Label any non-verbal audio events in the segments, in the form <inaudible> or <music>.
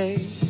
take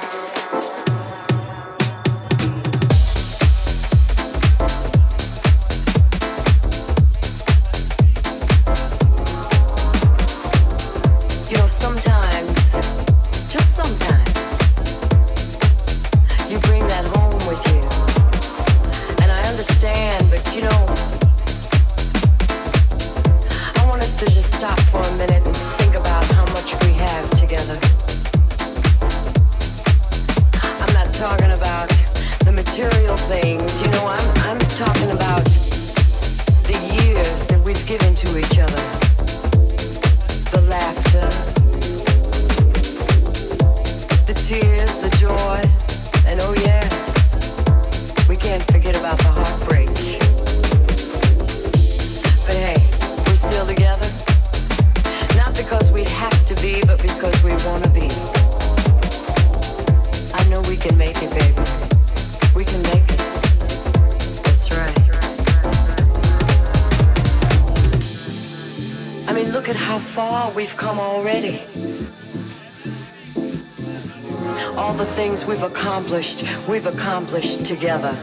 We've accomplished together.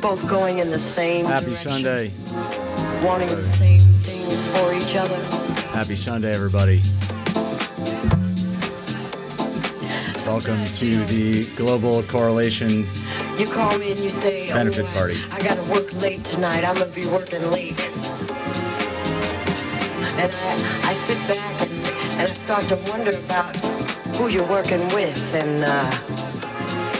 Both going in the same Happy direction, Sunday. Wanting the same things for each other. Happy Sunday, everybody. Welcome to the Global Correlation You call me and you say, benefit oh, party. I gotta work late tonight. I'm gonna be working late. And I, I sit back and, and I start to wonder about who you're working with and uh,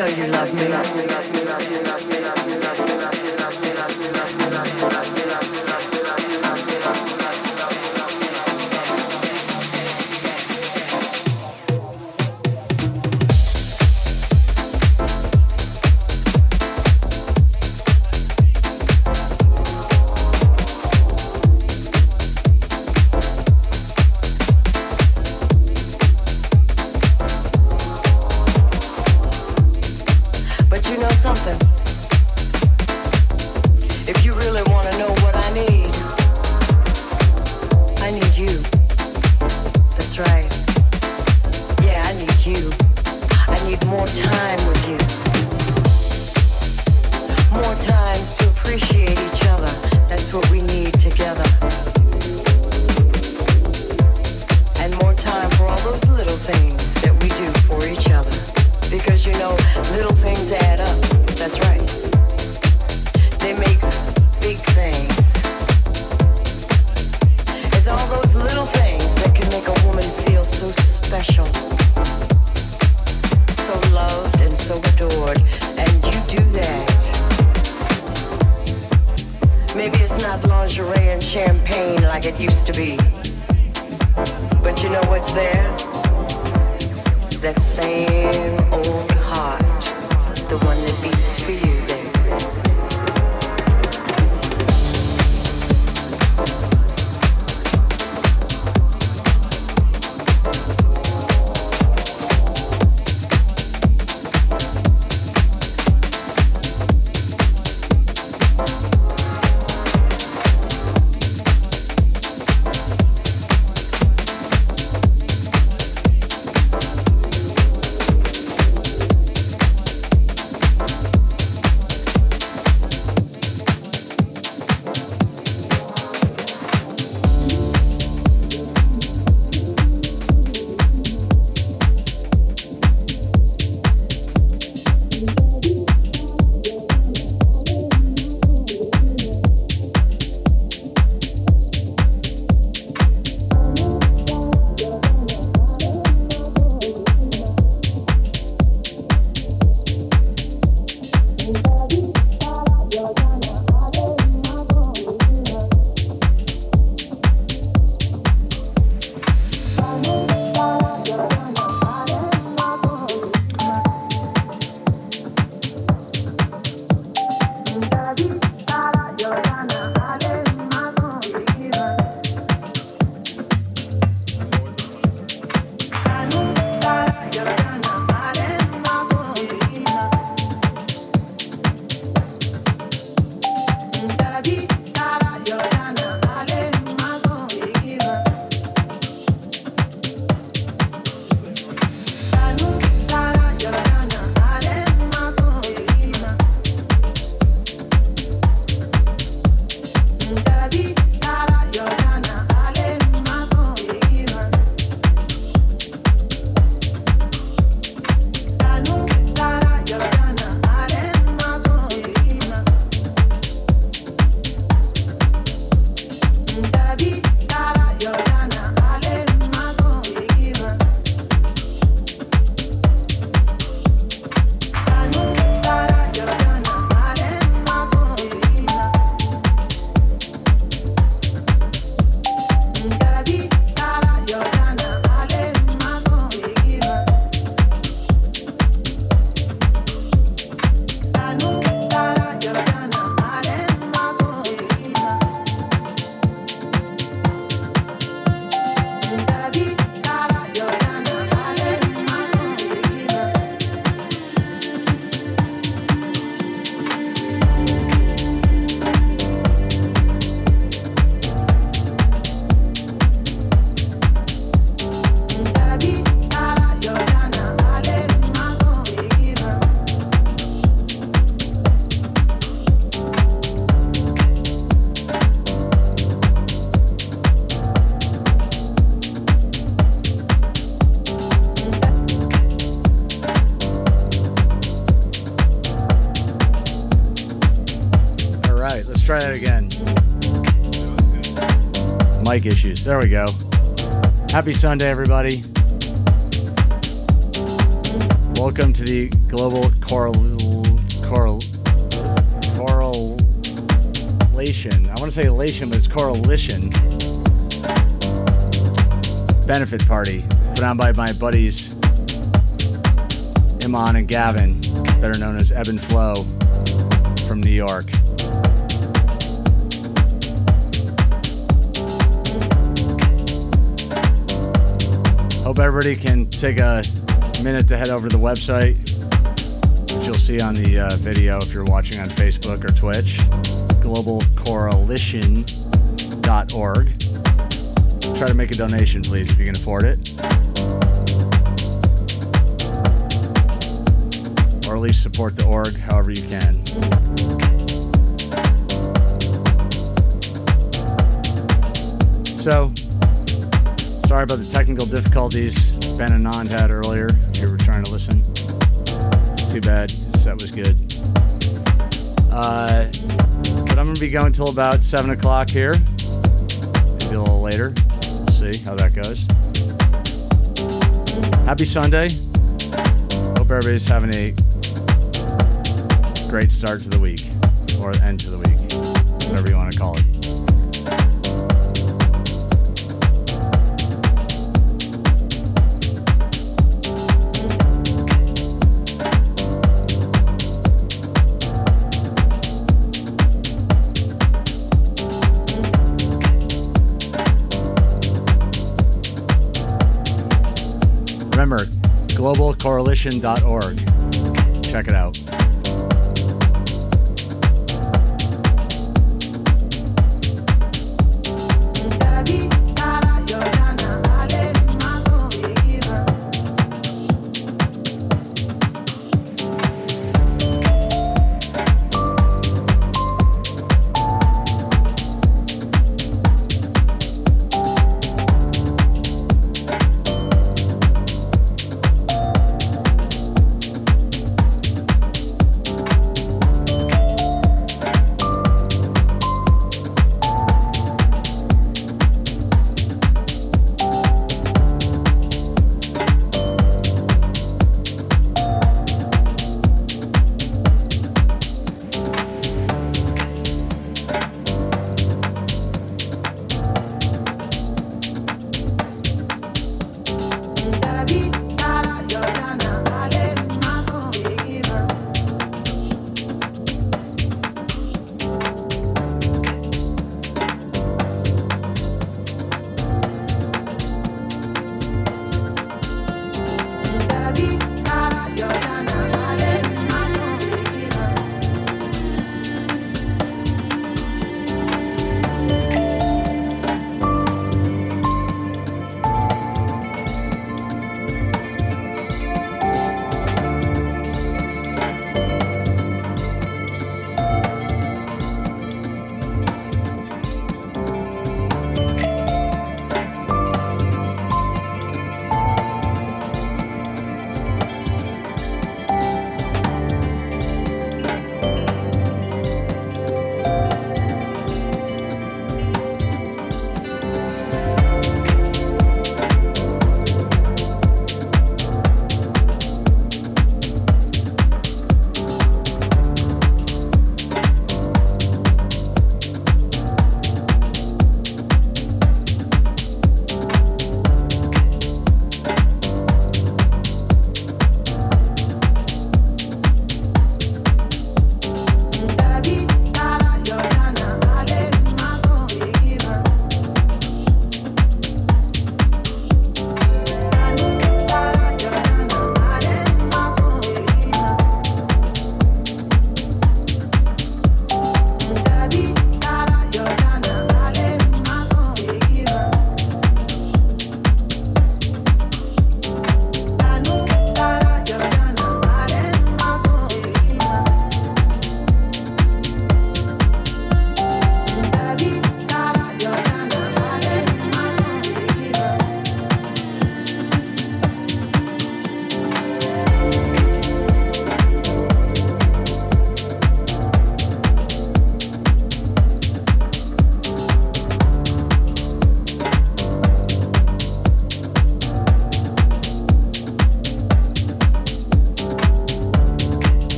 I know you love me. Mic issues. There we go. Happy Sunday, everybody. Welcome to the Global Coral, Coral, Correlation. I want to say elation, but it's Coralition benefit party put on by my buddies Iman and Gavin, better known as Ebb and Flow from New York. Hope everybody can take a minute to head over to the website, which you'll see on the uh, video if you're watching on Facebook or Twitch, globalcoralition.org. Try to make a donation, please, if you can afford it. Or at least support the org however you can. So, sorry about the technical difficulties Ben and Nand had earlier. You were trying to listen. Too bad. Set was good. Uh, but I'm going to be going till about 7 o'clock here. Maybe a little later. We'll see how that goes. Happy Sunday. Hope everybody's having a great start to the week or end to the week, whatever you want to call it. globalcoralition.org. Check it out.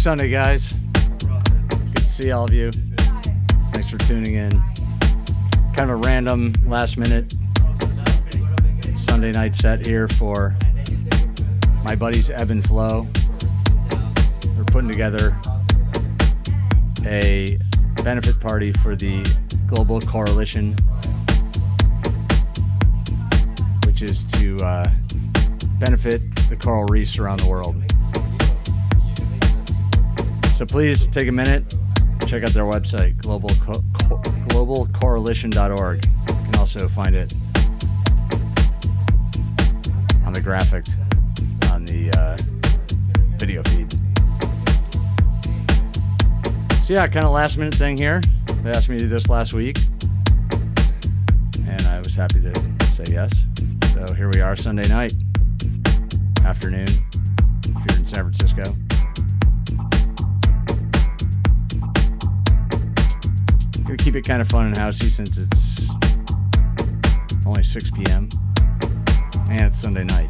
Sunday, guys. Good to see all of you. Thanks for tuning in. Kind of a random last minute Sunday night set here for my buddies Ebb and Flow. We're putting together a benefit party for the Global Coralition, which is to uh, benefit the coral reefs around the world. So please take a minute, check out their website, global co- co- globalcoralition.org. You can also find it on the graphic on the uh, video feed. So yeah, kind of last minute thing here. They asked me to do this last week, and I was happy to say yes. So here we are, Sunday night afternoon, if you're in San Francisco. Keep it kind of fun and housey since it's only 6 p.m. and it's Sunday night.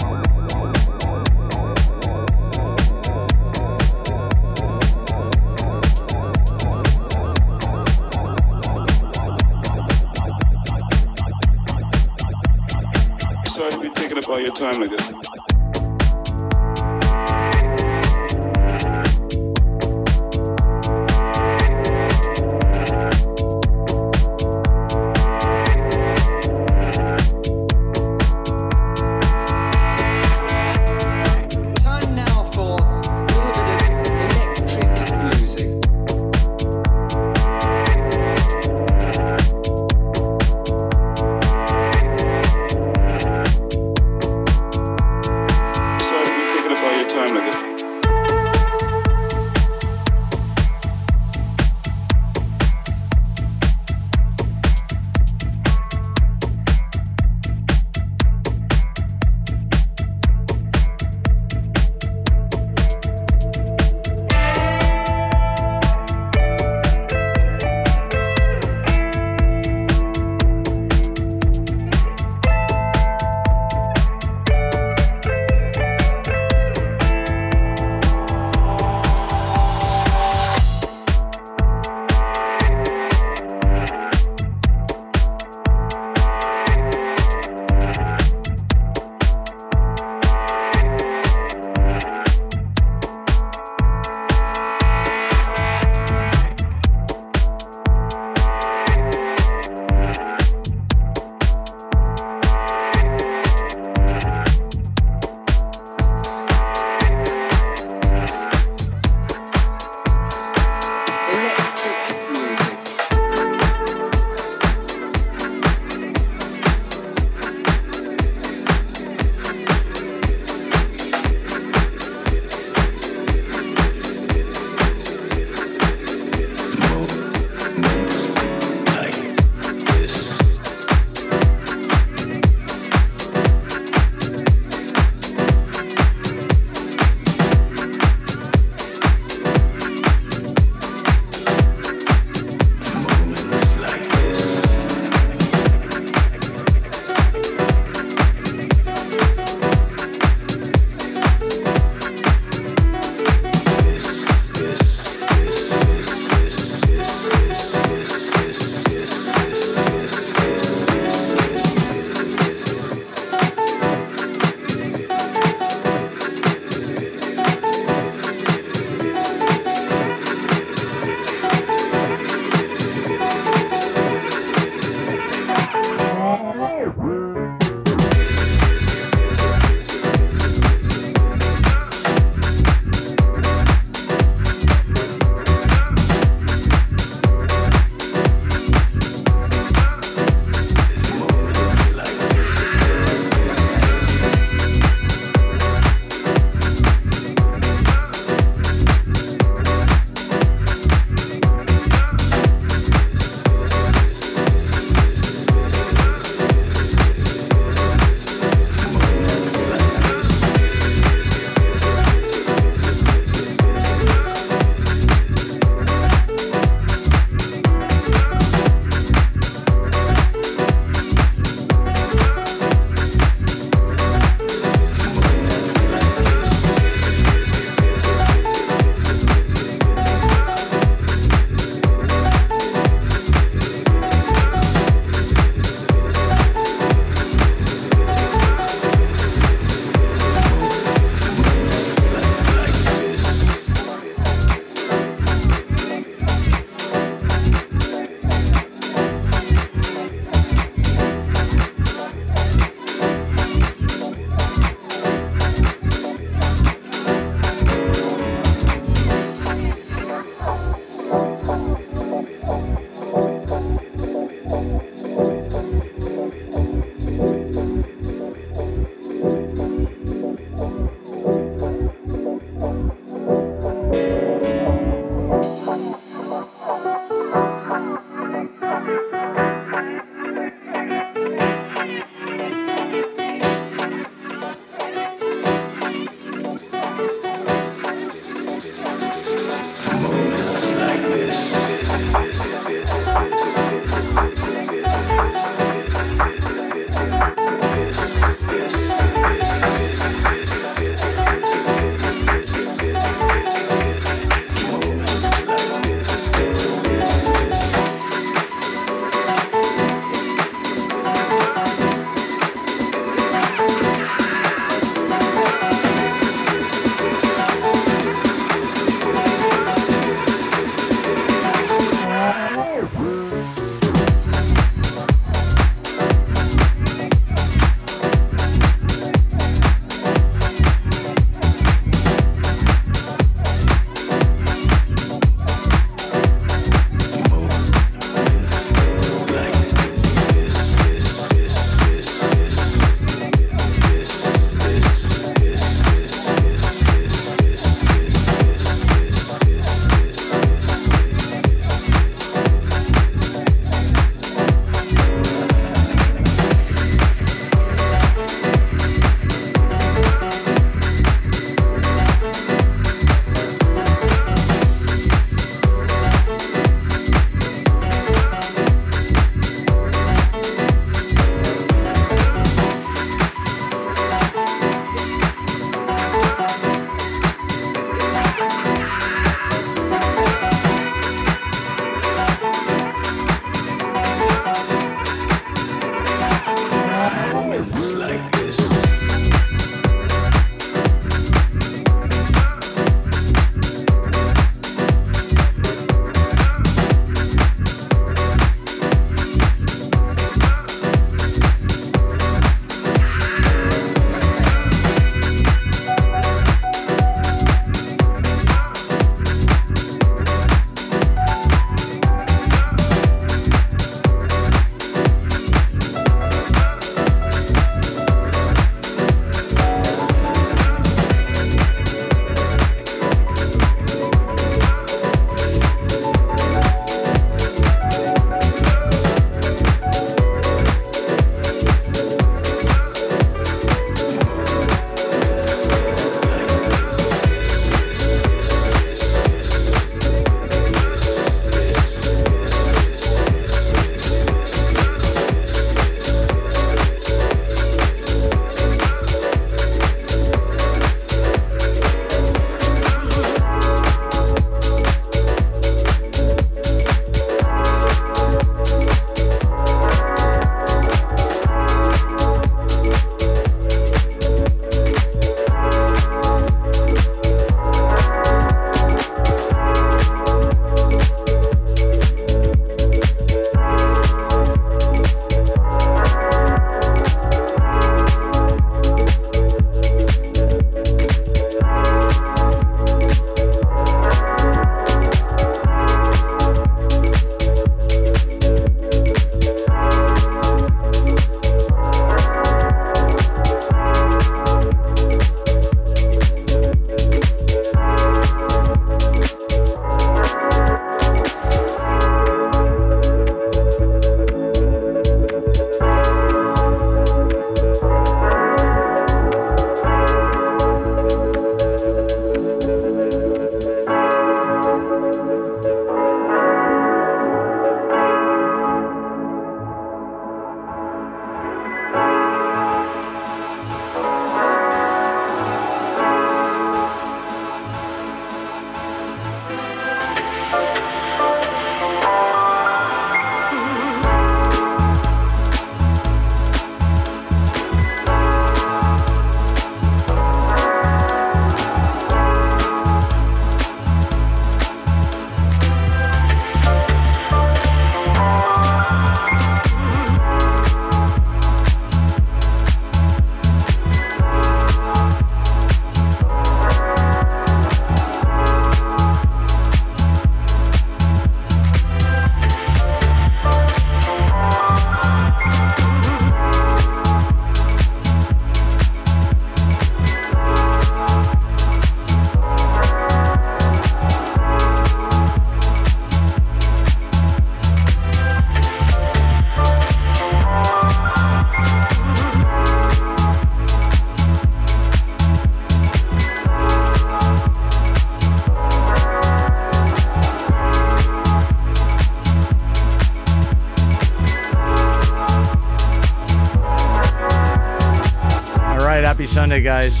Guys.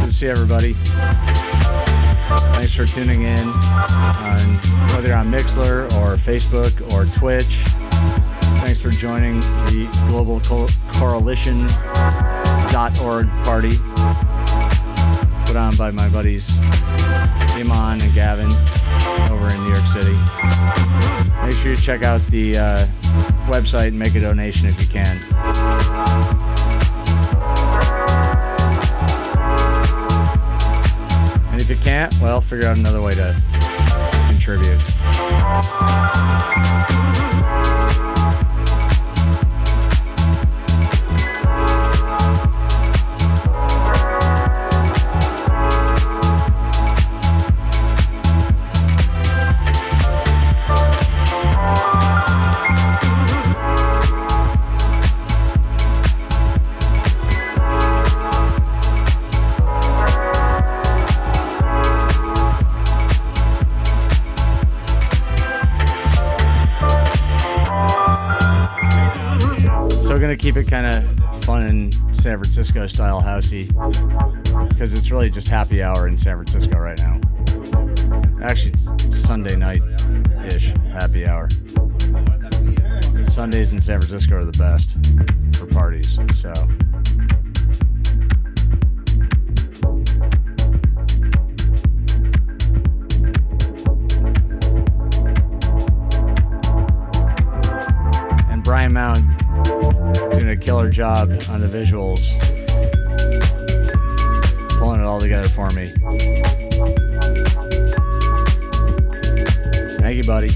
Good to see everybody. Thanks for tuning in, on, whether on Mixlr or Facebook or Twitch. Thanks for joining the Global Co- Coralition.org party put on by my buddies Iman and Gavin over in New York City. Make sure you check out the uh, website and make a donation if you can. If you can't, well, figure out another way to contribute. Keep it kind of fun and San Francisco style housey because it's really just happy hour in San Francisco right now. Actually, Sunday night ish happy hour. Sundays in San Francisco are the best for parties. So. Job on the visuals, pulling it all together for me. Thank you, buddy.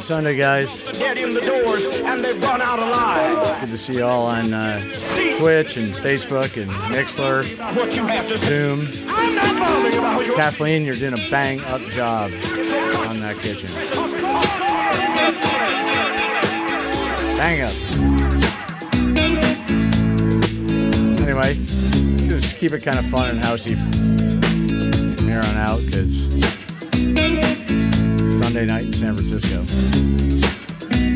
Sunday, guys. Good to see you all on uh, Twitch and Facebook and Mixlr, Zoom. Kathleen, you're doing a bang up job on that kitchen. Bang up. Anyway, just keep it kind of fun and housey from here on out because Night in San Francisco.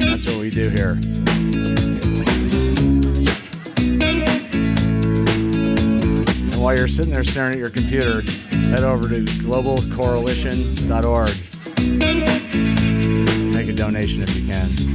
That's what we do here. And while you're sitting there staring at your computer, head over to globalcoralition.org. Make a donation if you can.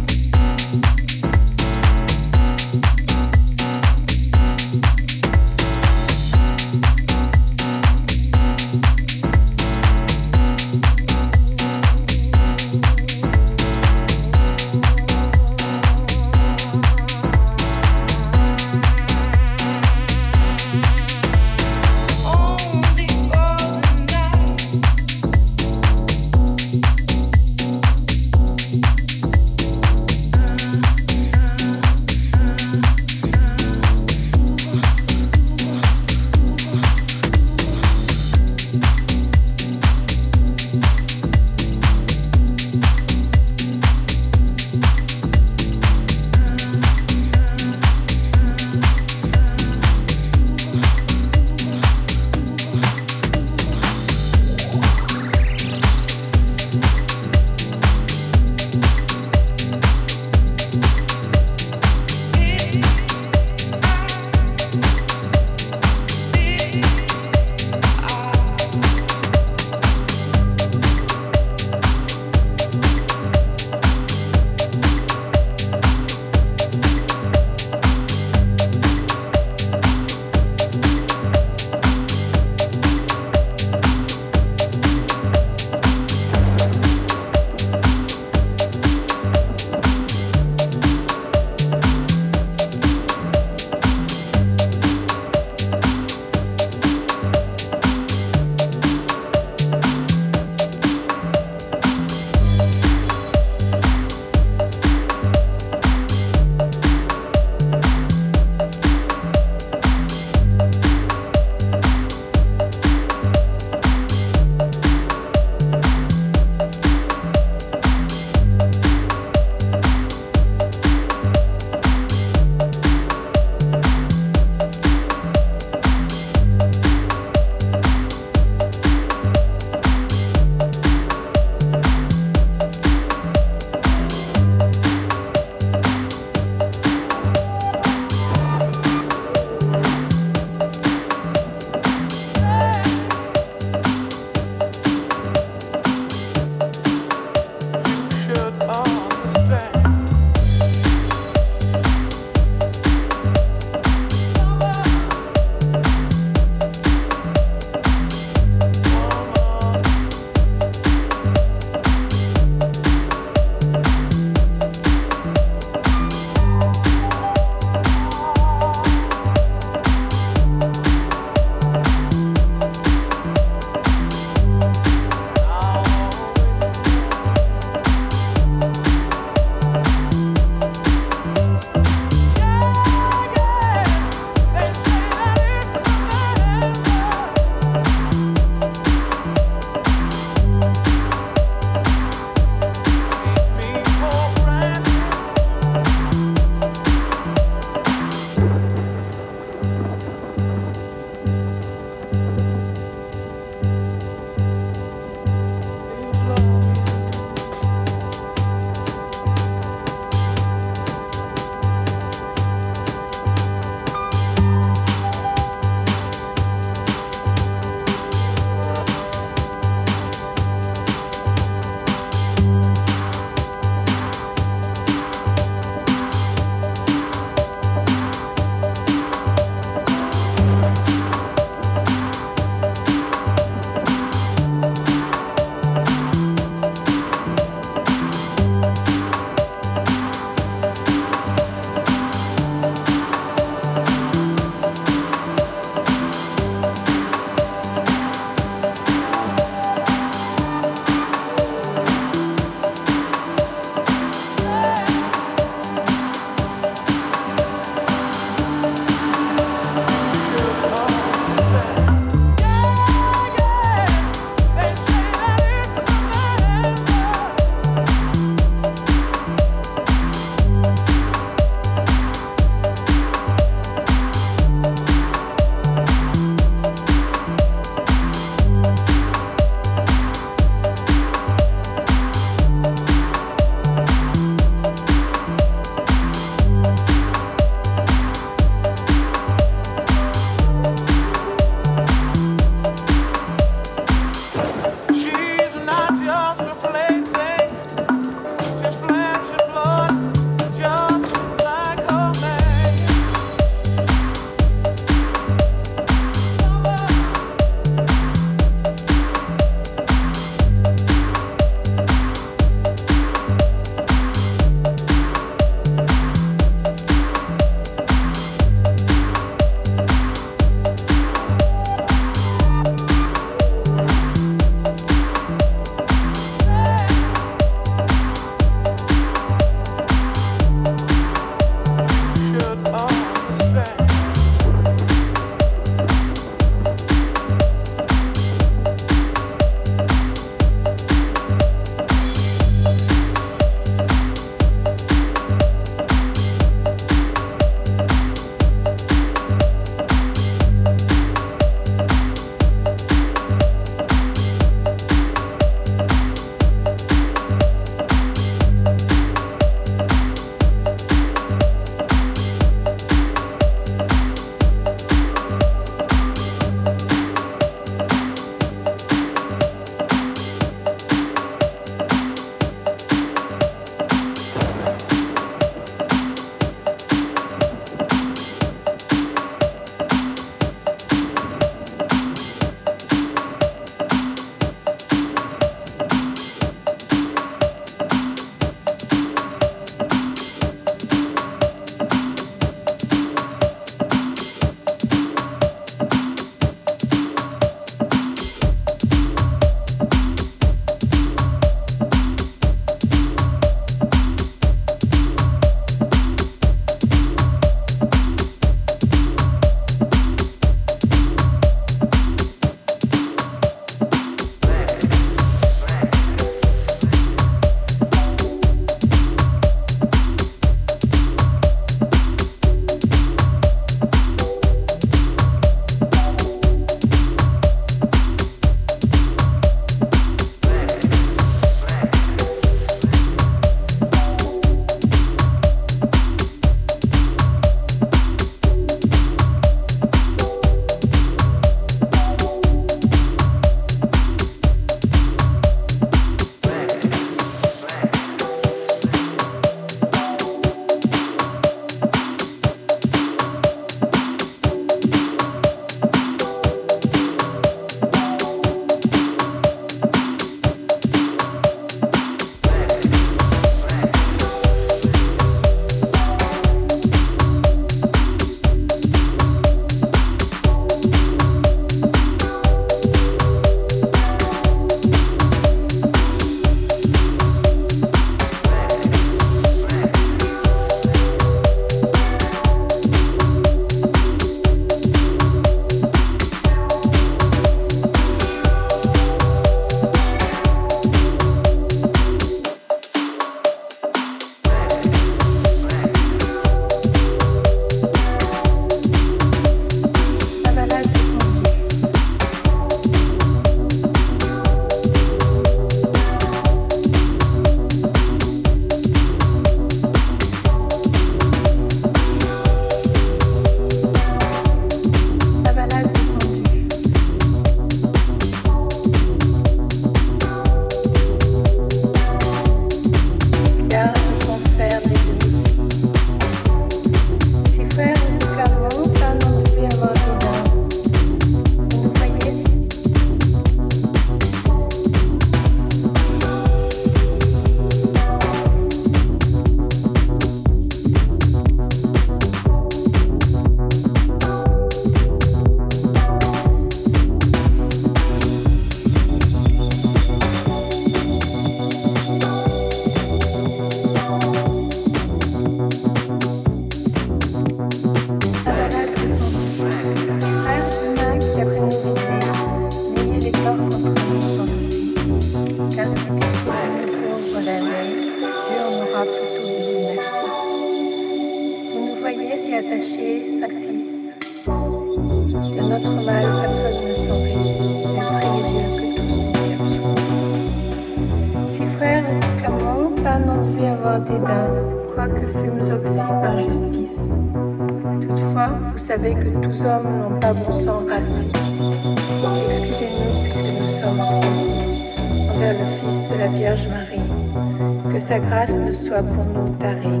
Soit pour nous tarie,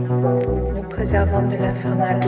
nous préservant de l'infernal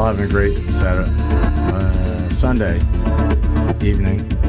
all having a great Saturday, uh, Sunday evening.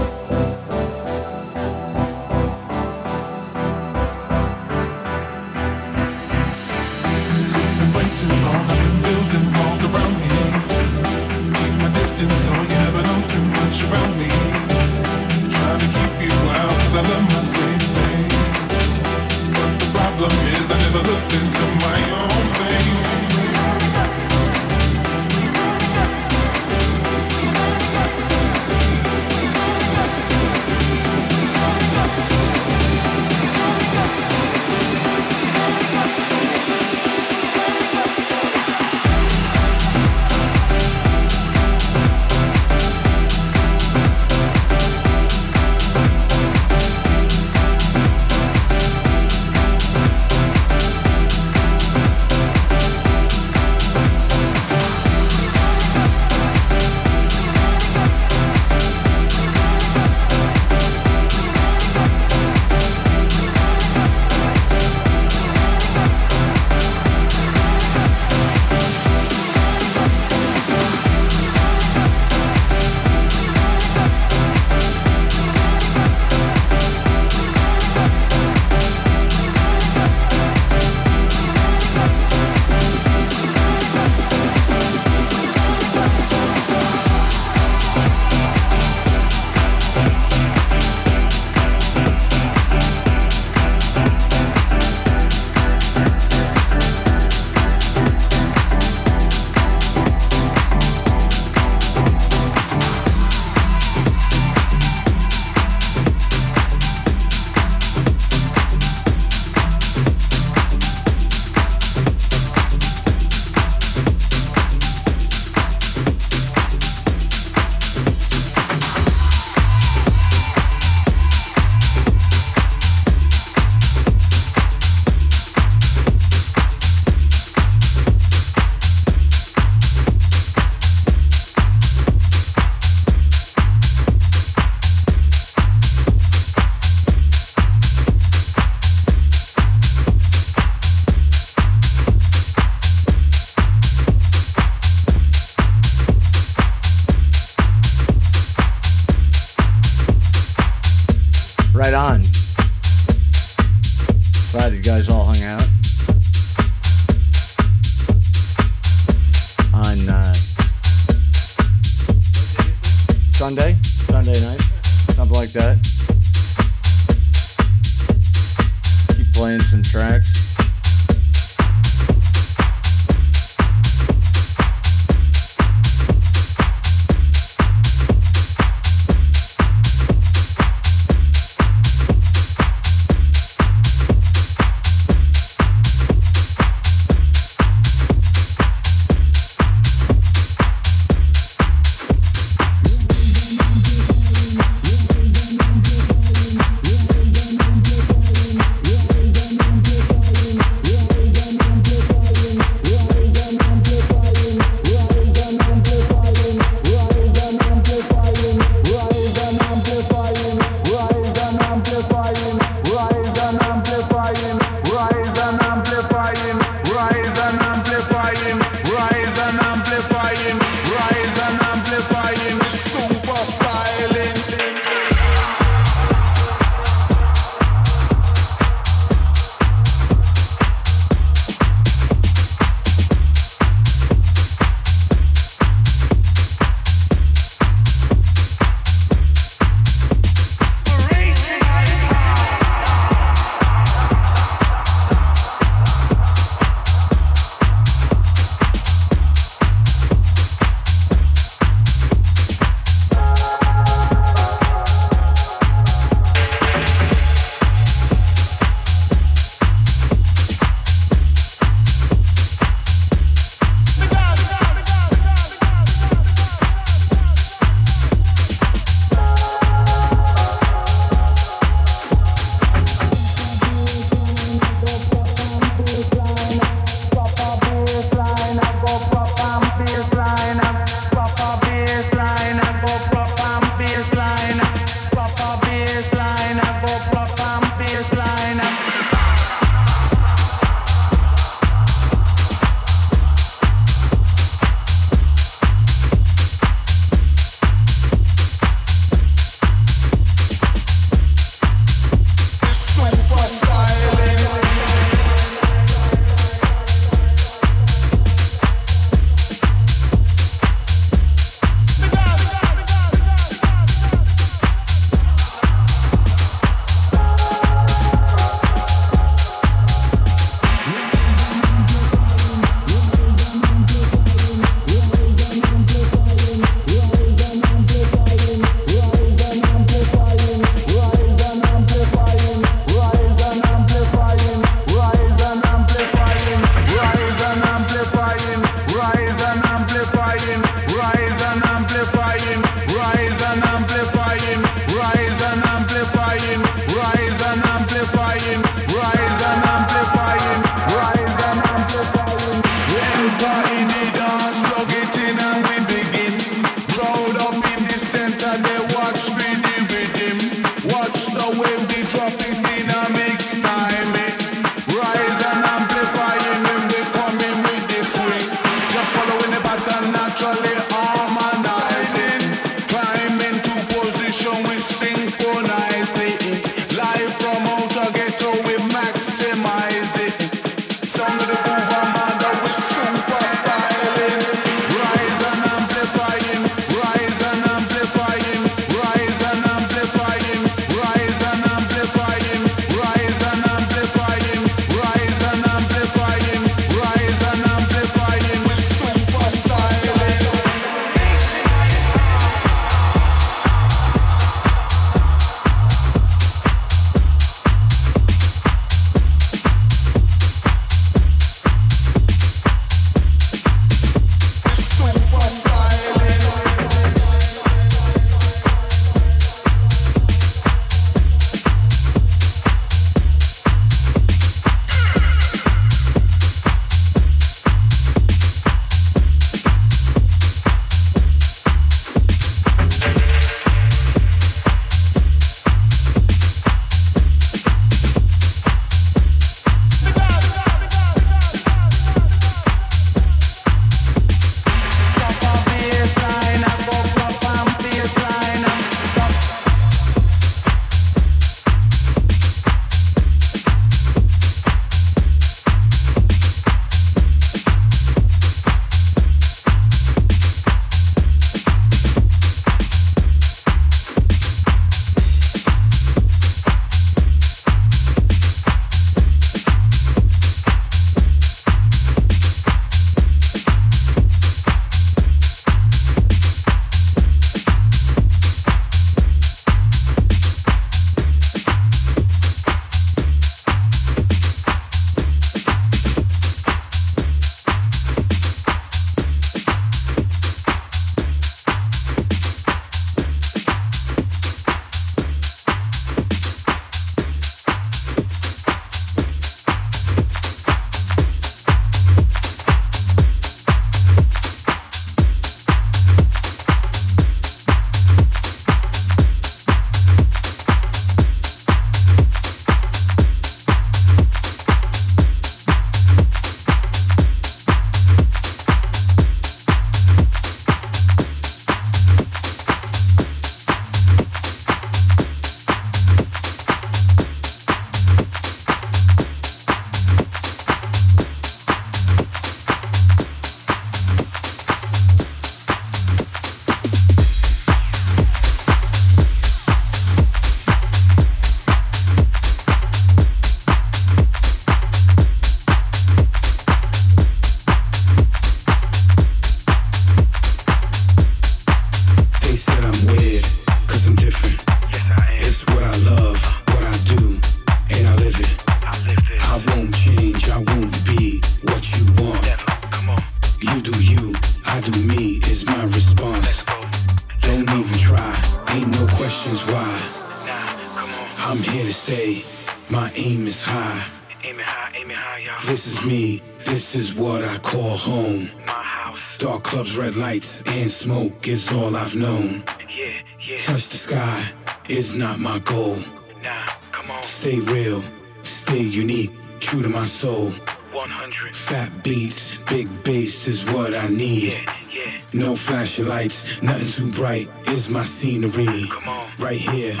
And smoke is all I've known. Yeah, yeah. Touch the sky is not my goal. Nah, come on. Stay real, stay unique, true to my soul. 100. Fat beats, big bass is what I need. Yeah. No flashing lights, nothing too bright is my scenery. Come on. Right here,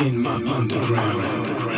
in my underground.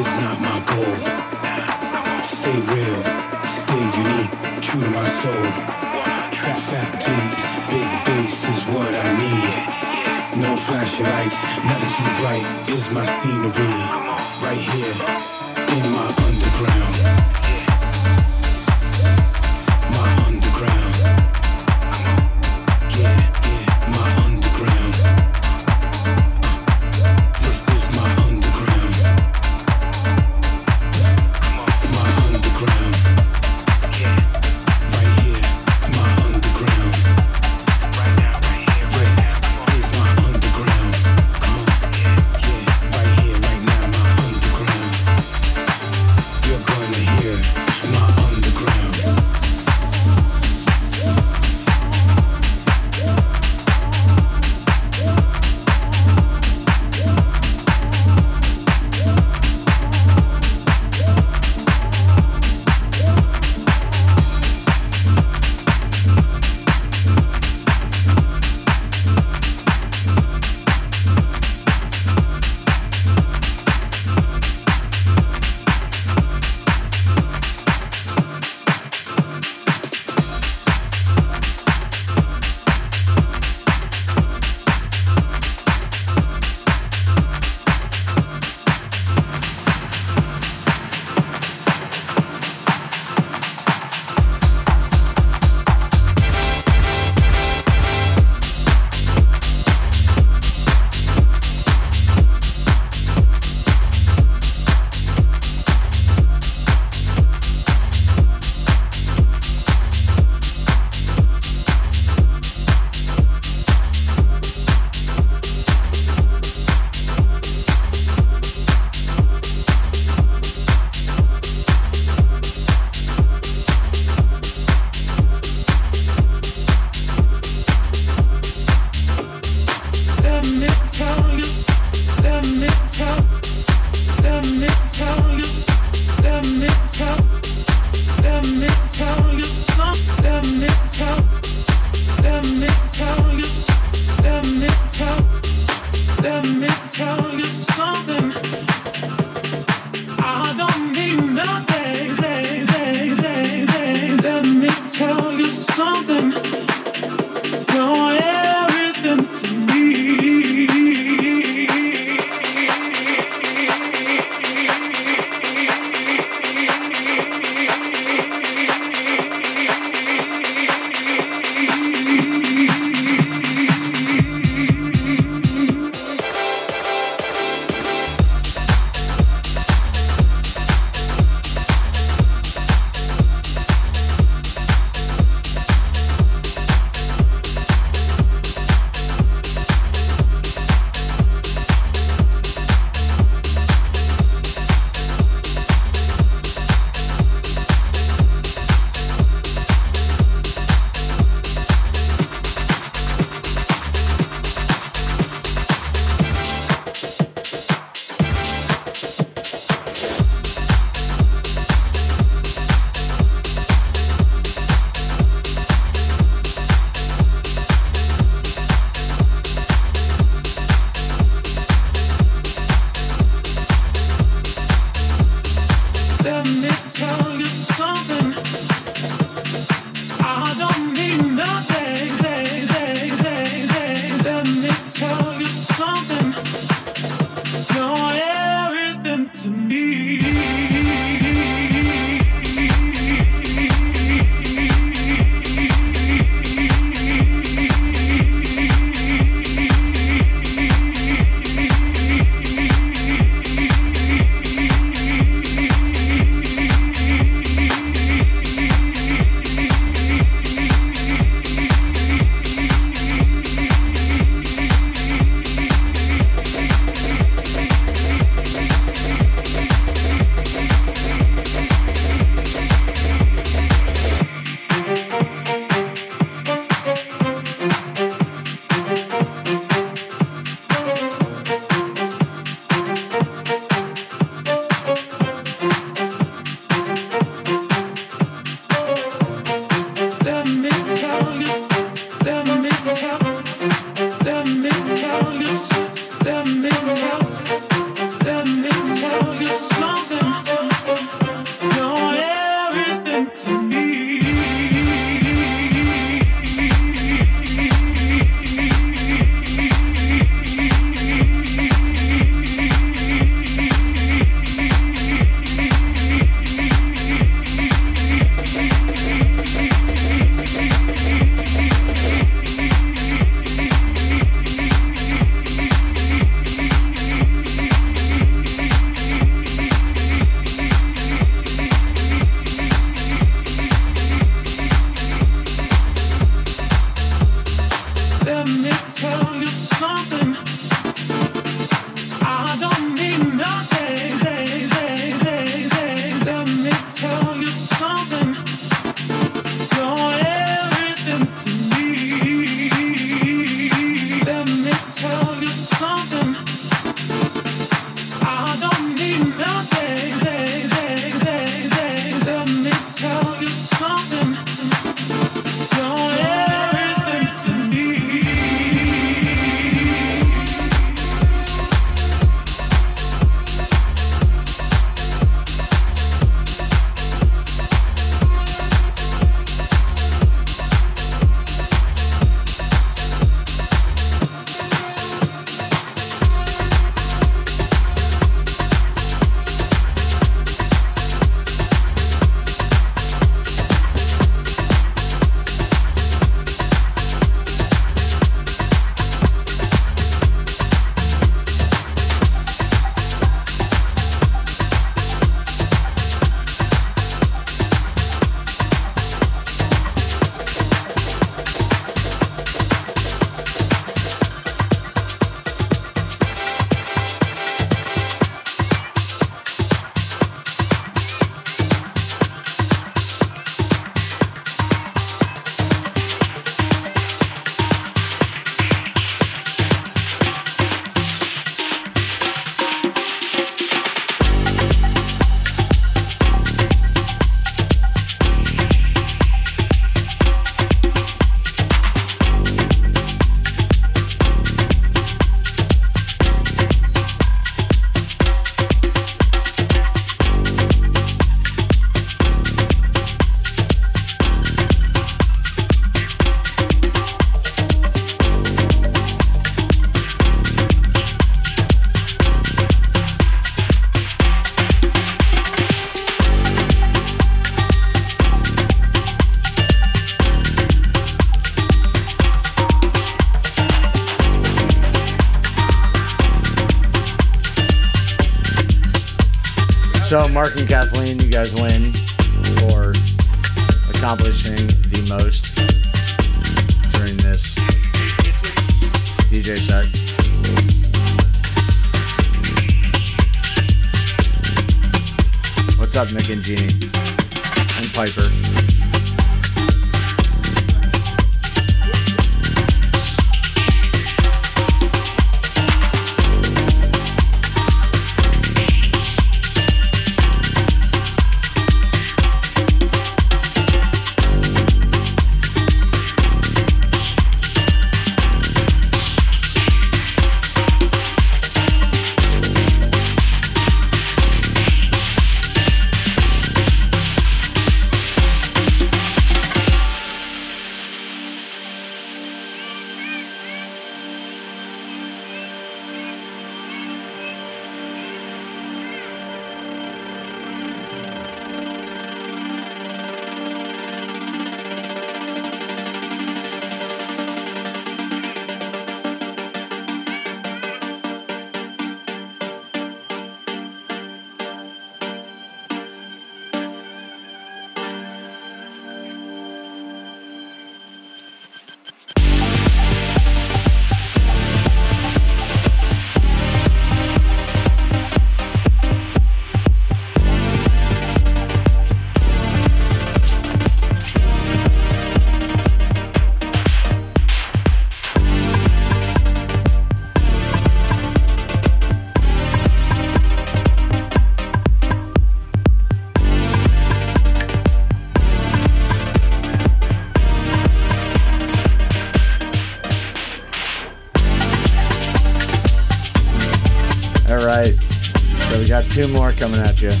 coming at you.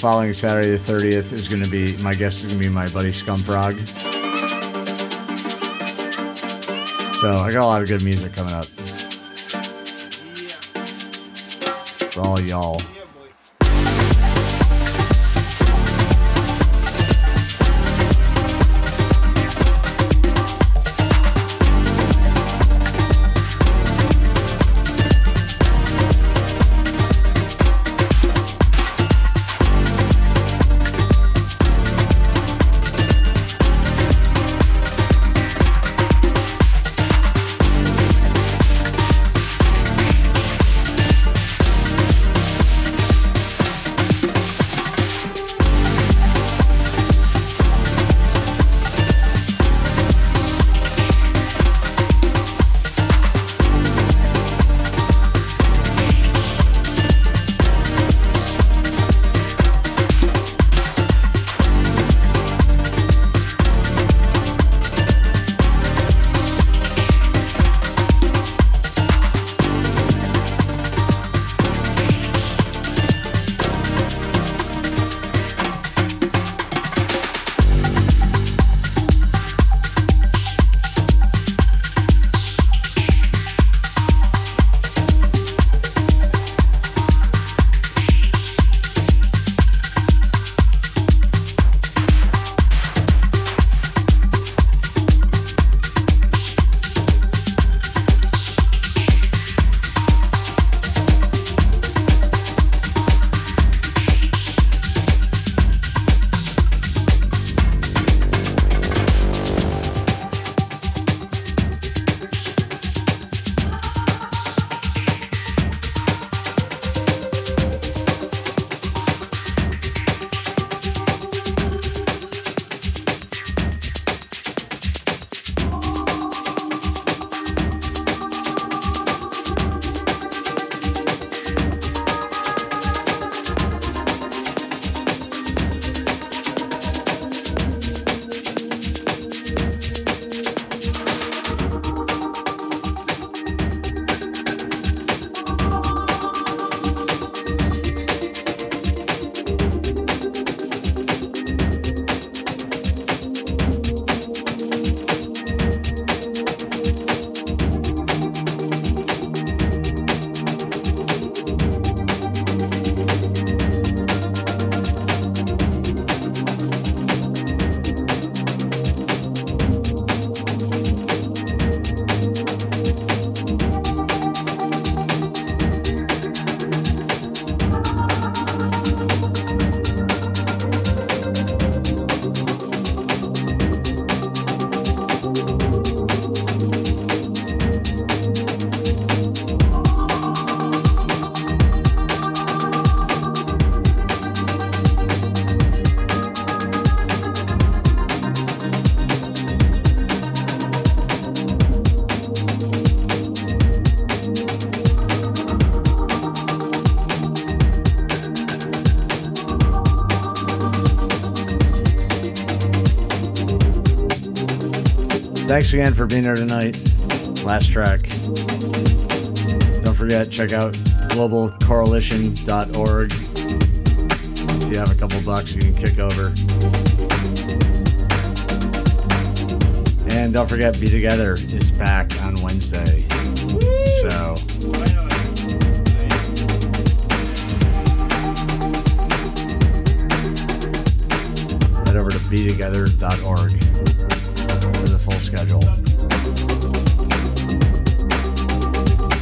following Saturday the 30th is going to be, my guest is going to be my buddy Scumfrog. So I got a lot of good music coming up. For all y'all. Thanks again for being here tonight. Last track. Don't forget, check out globalcoralition.org. If you have a couple bucks, you can kick over. And don't forget, Be Together is back on Wednesday.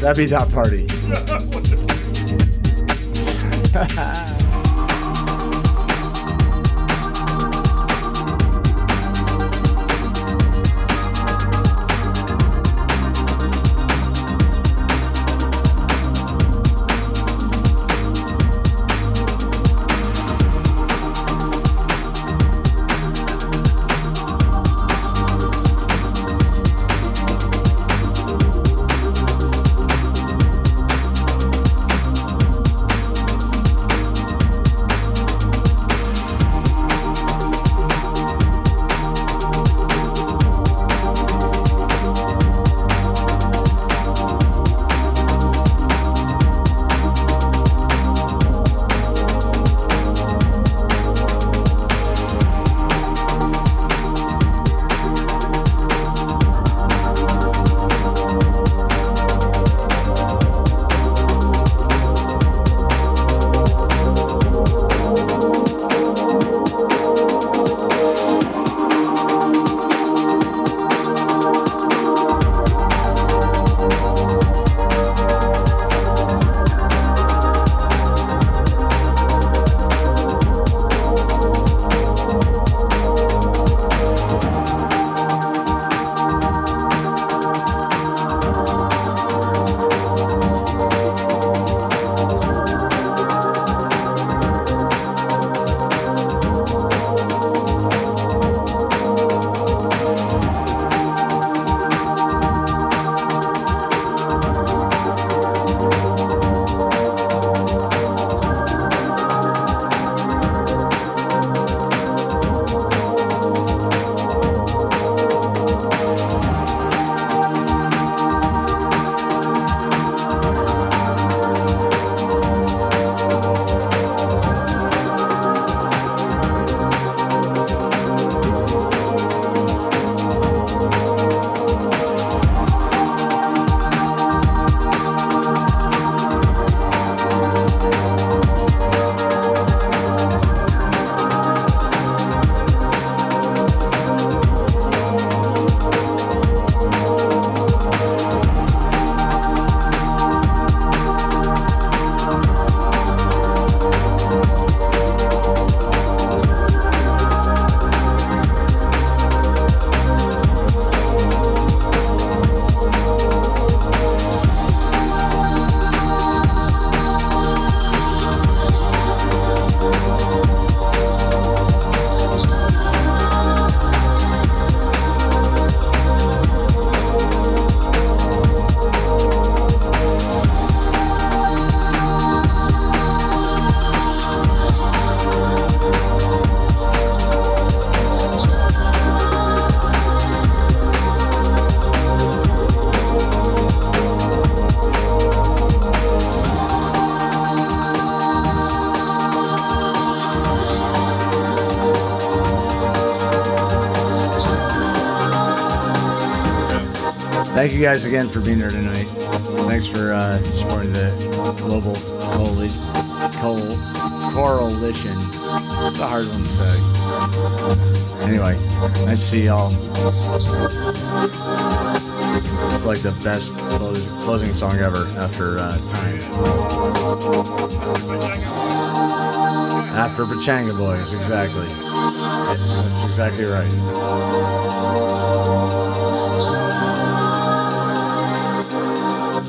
That'd be that party. <laughs> you guys again for being here tonight. Thanks for uh, supporting the Global Coralition. It's a hard one to say. Anyway, to see y'all. It's like the best closing song ever after uh, Time. After Pachanga Boys, exactly. That's exactly right.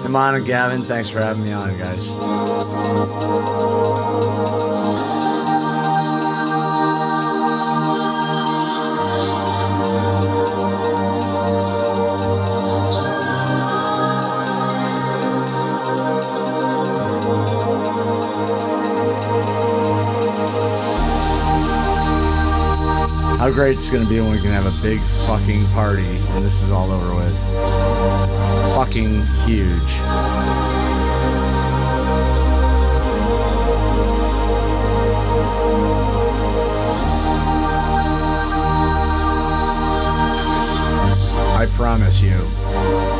Amon Gavin, thanks for having me on, guys. How great it's going to be when we can have a big fucking party and this is all over with. Fucking huge. I promise you.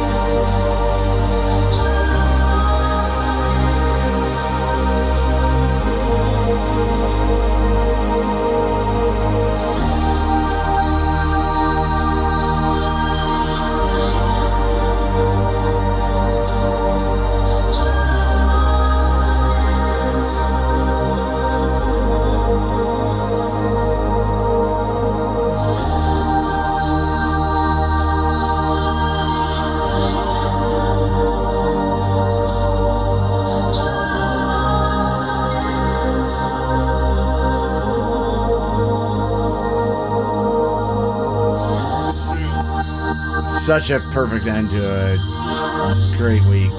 Such a perfect end to a great week.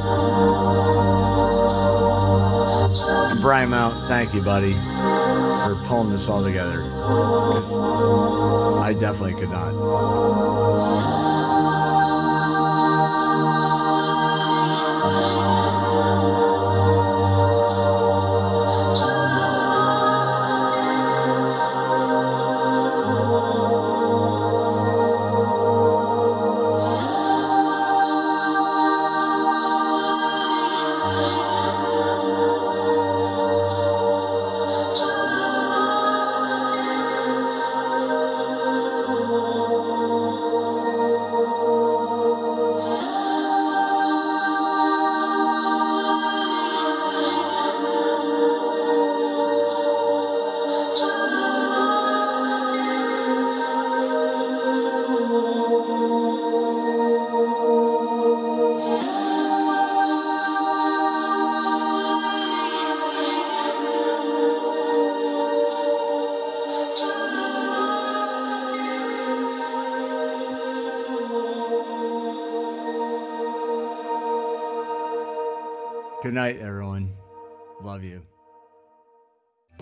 Brian Mount, thank you, buddy, for pulling this all together. I definitely could not.